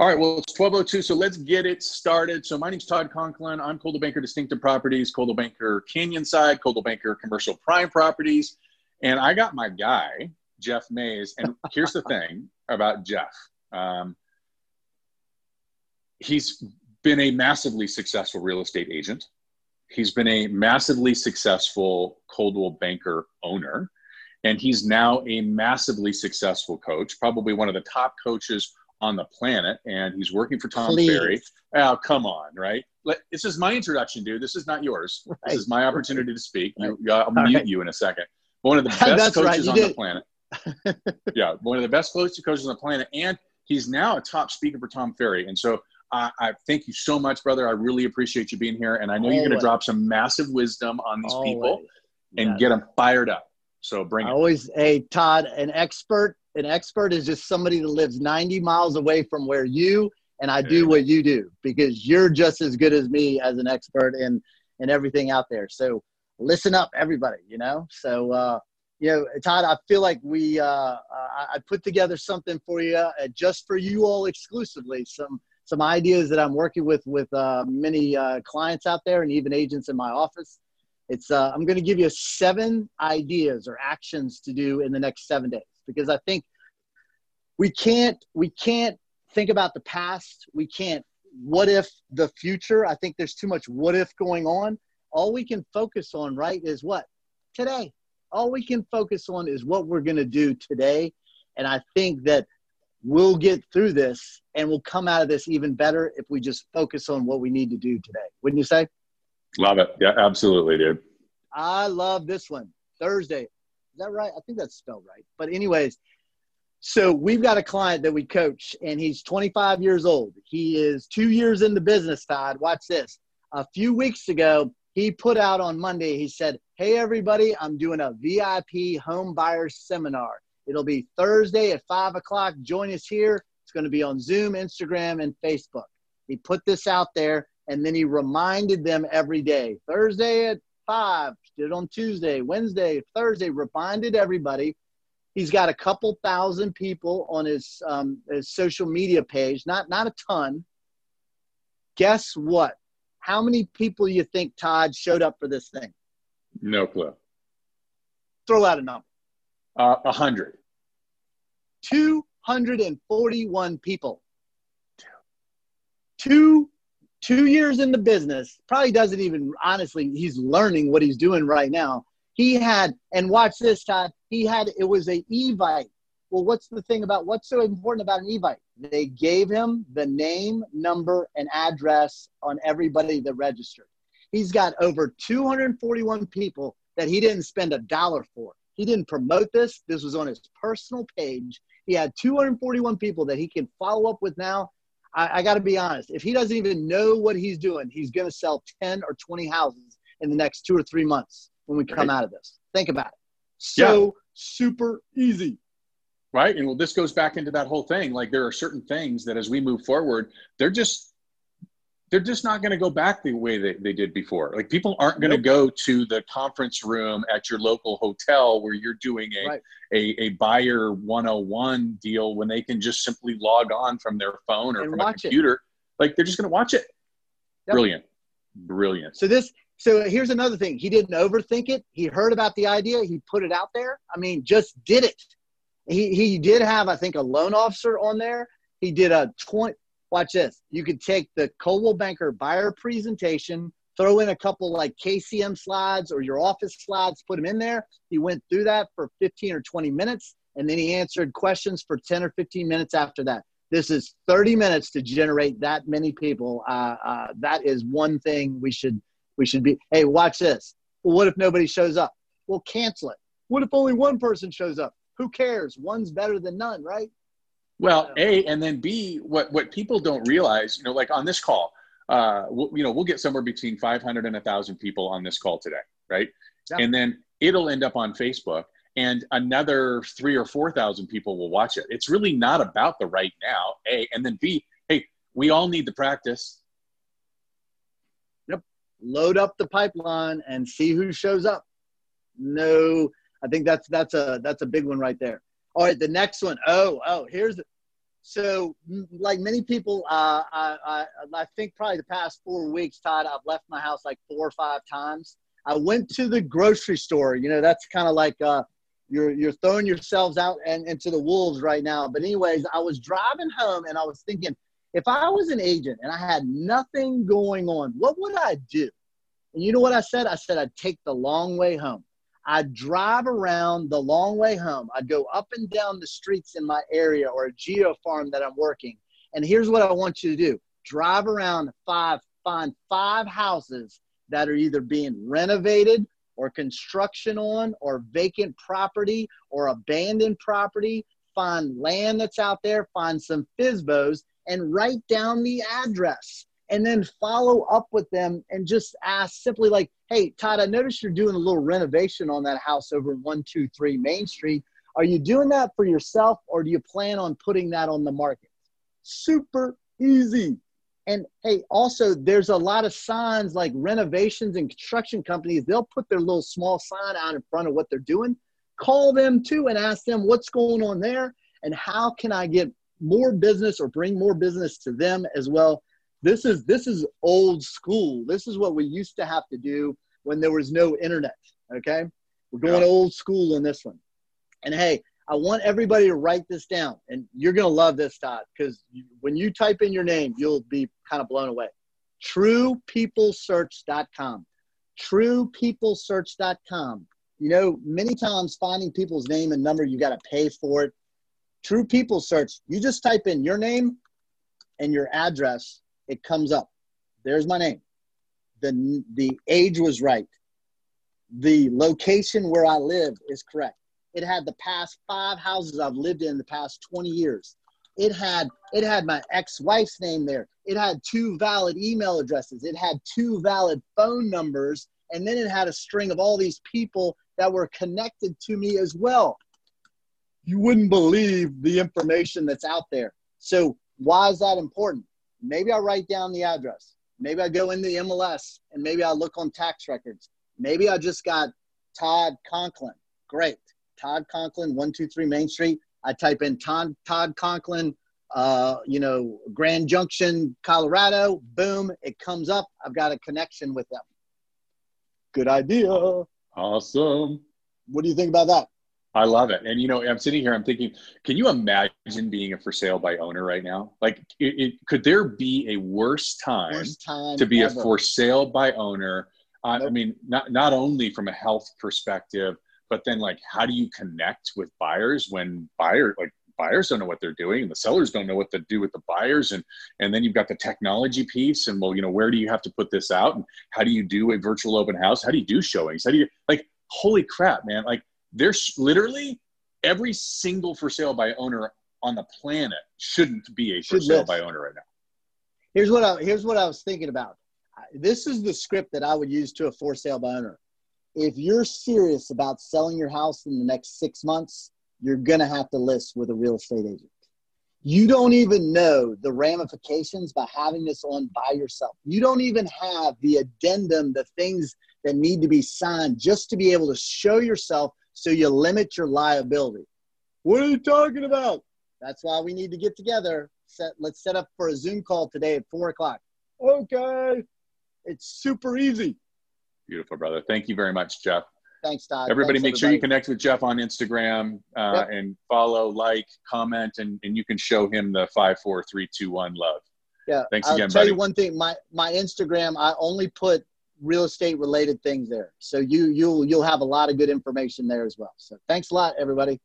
All right, well, it's 1202, so let's get it started. So my name's Todd Conklin. I'm Coldwell Banker Distinctive Properties, Coldwell Banker Canyon Side, Coldwell Banker Commercial Prime Properties. And I got my guy, Jeff Mays. And here's the thing about Jeff. Um, he's been a massively successful real estate agent. He's been a massively successful Coldwell Banker owner. And he's now a massively successful coach, probably one of the top coaches on the planet, and he's working for Tom Please. Ferry. Oh, come on, right? This is my introduction, dude. This is not yours. Right. This is my opportunity to speak. You, I'll mute right. you in a second. One of the best coaches on did. the planet. yeah, one of the best coaches on the planet, and he's now a top speaker for Tom Ferry. And so I, I thank you so much, brother. I really appreciate you being here, and I know Always. you're going to drop some massive wisdom on these Always. people and yes. get them fired up. So bring I it. Always, hey Todd, an expert. An expert is just somebody that lives 90 miles away from where you and I do what you do because you're just as good as me as an expert in in everything out there. So listen up, everybody. You know. So uh, you know, Todd, I feel like we uh, uh I put together something for you uh, just for you all exclusively. Some some ideas that I'm working with with uh, many uh, clients out there and even agents in my office. It's uh, I'm going to give you seven ideas or actions to do in the next seven days because I think we can't we can't think about the past. We can't what if the future. I think there's too much what if going on. All we can focus on right is what today. All we can focus on is what we're going to do today. And I think that we'll get through this and we'll come out of this even better if we just focus on what we need to do today. Wouldn't you say? Love it. Yeah, absolutely, dude. I love this one. Thursday. Is that right? I think that's spelled right. But, anyways, so we've got a client that we coach, and he's 25 years old. He is two years in the business, Todd. Watch this. A few weeks ago, he put out on Monday, he said, Hey, everybody, I'm doing a VIP home buyer seminar. It'll be Thursday at 5 o'clock. Join us here. It's going to be on Zoom, Instagram, and Facebook. He put this out there and then he reminded them every day. Thursday at five, did on Tuesday, Wednesday, Thursday, reminded everybody. He's got a couple thousand people on his, um, his social media page, not not a ton. Guess what? How many people you think Todd showed up for this thing? No clue. Throw out a number. Uh, a uh, hundred. Two hundred and forty-one people. Two two years in the business, probably doesn't even honestly, he's learning what he's doing right now. He had, and watch this, Todd, he had, it was a Evite. Well, what's the thing about what's so important about an Evite? They gave him the name, number, and address on everybody that registered. He's got over 241 people that he didn't spend a dollar for. He didn't promote this. This was on his personal page. He had 241 people that he can follow up with now I, I got to be honest. If he doesn't even know what he's doing, he's going to sell 10 or 20 houses in the next two or three months when we come right. out of this. Think about it. So yeah. super easy. Right. And well, this goes back into that whole thing. Like there are certain things that as we move forward, they're just they're just not going to go back the way they, they did before. Like people aren't going to go to the conference room at your local hotel where you're doing a, right. a, a buyer 101 deal when they can just simply log on from their phone or and from a computer. It. Like they're just going to watch it. Yep. Brilliant. Brilliant. So this, so here's another thing. He didn't overthink it. He heard about the idea. He put it out there. I mean, just did it. He, he did have, I think, a loan officer on there. He did a 20, watch this. You could take the Coldwell Banker buyer presentation, throw in a couple like KCM slides or your office slides, put them in there. He went through that for 15 or 20 minutes, and then he answered questions for 10 or 15 minutes after that. This is 30 minutes to generate that many people. Uh, uh, that is one thing we should we should be. Hey, watch this. Well, what if nobody shows up? We'll cancel it. What if only one person shows up? Who cares? One's better than none, right? Well, a and then b what what people don't realize, you know, like on this call, uh, we'll, you know, we'll get somewhere between 500 and 1,000 people on this call today, right? Yeah. And then it'll end up on Facebook, and another three or four thousand people will watch it. It's really not about the right now. A and then b. Hey, we all need to practice. Yep. Load up the pipeline and see who shows up. No, I think that's that's a that's a big one right there. All right, the next one. Oh, oh, here's it. so like many people, uh, I, I, I think probably the past four weeks, Todd, I've left my house like four or five times. I went to the grocery store. You know, that's kind of like uh, you're you're throwing yourselves out and into the wolves right now. But anyways, I was driving home and I was thinking, if I was an agent and I had nothing going on, what would I do? And you know what I said? I said I'd take the long way home. I'd drive around the long way home. I'd go up and down the streets in my area or a geo farm that I'm working. And here's what I want you to do drive around five, find five houses that are either being renovated or construction on or vacant property or abandoned property. Find land that's out there, find some FSBOs, and write down the address and then follow up with them and just ask simply like hey todd i noticed you're doing a little renovation on that house over 123 main street. Are you doing that for yourself or do you plan on putting that on the market? Super easy. And hey also there's a lot of signs like renovations and construction companies they'll put their little small sign out in front of what they're doing. Call them too and ask them what's going on there and how can i get more business or bring more business to them as well this is this is old school. This is what we used to have to do when there was no internet. Okay, we're going yeah. old school in this one. And hey, I want everybody to write this down, and you're gonna love this, Todd, because when you type in your name, you'll be kind of blown away. TruePeopleSearch.com. TruePeopleSearch.com. You know, many times finding people's name and number, you got to pay for it. True People Search, you just type in your name and your address, it comes up. There's my name. The, the age was right. The location where I live is correct. It had the past five houses I've lived in the past 20 years. It had it had my ex-wife's name there. It had two valid email addresses. It had two valid phone numbers, and then it had a string of all these people that were connected to me as well. You wouldn't believe the information that's out there. So why is that important? Maybe I write down the address. Maybe I go in the MLS and maybe I look on tax records. Maybe I just got Todd Conklin. Great. Todd Conklin, 123 Main Street. I type in Todd, Todd Conklin, uh, you know, Grand Junction, Colorado. Boom, it comes up. I've got a connection with them. Good idea. Awesome. What do you think about that? I love it. And you know, I'm sitting here, I'm thinking, can you imagine being a for sale by owner right now? Like, it, it could there be a worse time, worst time to be ever. a for sale by owner? Uh, nope. I mean, not not only from a health perspective, but then like, how do you connect with buyers when buyer like buyers don't know what they're doing and the sellers don't know what to do with the buyers and and then you've got the technology piece and well you know where do you have to put this out and how do you do a virtual open house how do you do showings how do you like holy crap man like there's literally every single for sale by owner on the planet shouldn't be a for sale list. by owner right now. Here's what I here's what I was thinking about. This is the script that I would use to a for sale by owner. If you're serious about selling your house in the next six months, you're gonna have to list with a real estate agent. You don't even know the ramifications by having this on by yourself. You don't even have the addendum, the things that need to be signed just to be able to show yourself so you limit your liability. What are you talking about? That's why we need to get together. Set, let's set up for a Zoom call today at four o'clock. Okay. It's super easy. Beautiful, brother. Thank you very much, Jeff. Thanks, Todd. Everybody, Thanks, make everybody. sure you connect with Jeff on Instagram uh, yep. and follow, like, comment, and, and you can show him the five, four, three, two, one love. Yeah. Thanks I'll again, tell buddy. you one thing. My my Instagram, I only put real estate related things there. So you you'll you'll have a lot of good information there as well. So thanks a lot, everybody.